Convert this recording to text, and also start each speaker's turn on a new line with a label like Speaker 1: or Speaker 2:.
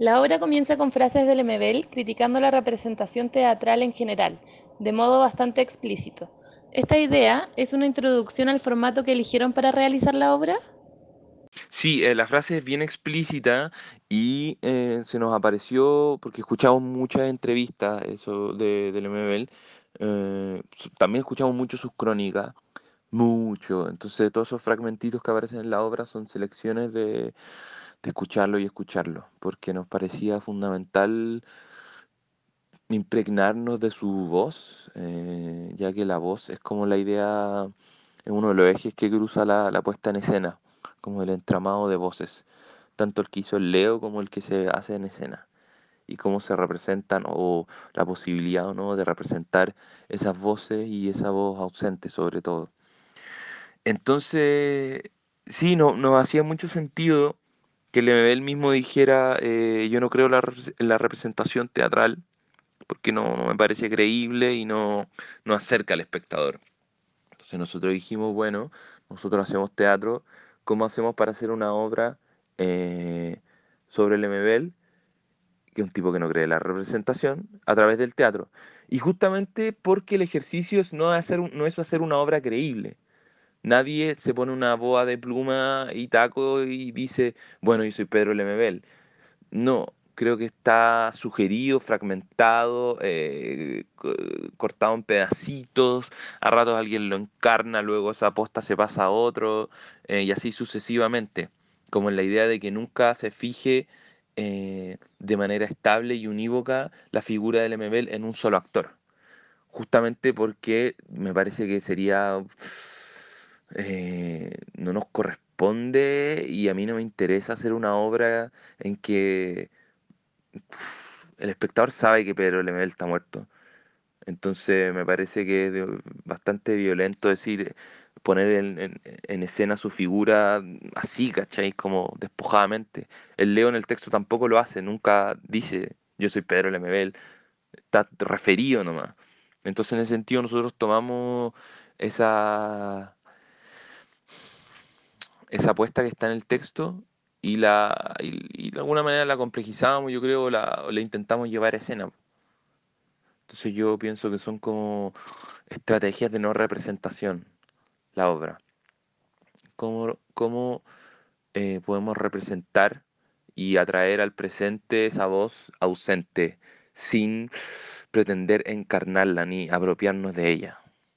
Speaker 1: La obra comienza con frases de Lemebel criticando la representación teatral en general, de modo bastante explícito. ¿Esta idea es una introducción al formato que eligieron para realizar la obra?
Speaker 2: Sí, eh, la frase es bien explícita y eh, se nos apareció porque escuchamos muchas entrevistas de, de Lemebel, eh, también escuchamos mucho sus crónicas, mucho. Entonces todos esos fragmentitos que aparecen en la obra son selecciones de, de escucharlo y escucharlo, porque nos parecía fundamental impregnarnos de su voz, eh, ya que la voz es como la idea, es uno de los ejes que cruza la, la puesta en escena, como el entramado de voces, tanto el que hizo el Leo como el que se hace en escena, y cómo se representan, o la posibilidad o no de representar esas voces y esa voz ausente sobre todo. Entonces, sí, no, nos hacía mucho sentido que Lemebel mismo dijera, eh, yo no creo la, la representación teatral, porque no, me parece creíble y no, no acerca al espectador. Entonces nosotros dijimos, bueno, nosotros hacemos teatro, ¿cómo hacemos para hacer una obra eh, sobre Lemebel, que es un tipo que no cree la representación, a través del teatro? Y justamente porque el ejercicio no, hacer, no es hacer una obra creíble. Nadie se pone una boa de pluma y taco y dice, bueno, yo soy Pedro Lemebel. No, creo que está sugerido, fragmentado, eh, co- cortado en pedacitos, a ratos alguien lo encarna, luego esa posta se pasa a otro, eh, y así sucesivamente, como en la idea de que nunca se fije eh, de manera estable y unívoca la figura del MBL en un solo actor, justamente porque me parece que sería... eh, no nos corresponde y a mí no me interesa hacer una obra en que el espectador sabe que Pedro Lemebel está muerto. Entonces me parece que es bastante violento decir, poner en escena su figura así, ¿cachai? Como despojadamente. El Leo en el texto tampoco lo hace, nunca dice yo soy Pedro Lemebel, está referido nomás. Entonces en ese sentido nosotros tomamos esa, esa apuesta que está en el texto y la y, de alguna manera la complejizamos, yo creo, la, la intentamos llevar a escena. Entonces yo pienso que son como estrategias de no representación la obra. ¿Cómo, cómo eh, podemos representar y atraer al presente esa voz ausente sin pretender encarnarla ni apropiarnos de ella?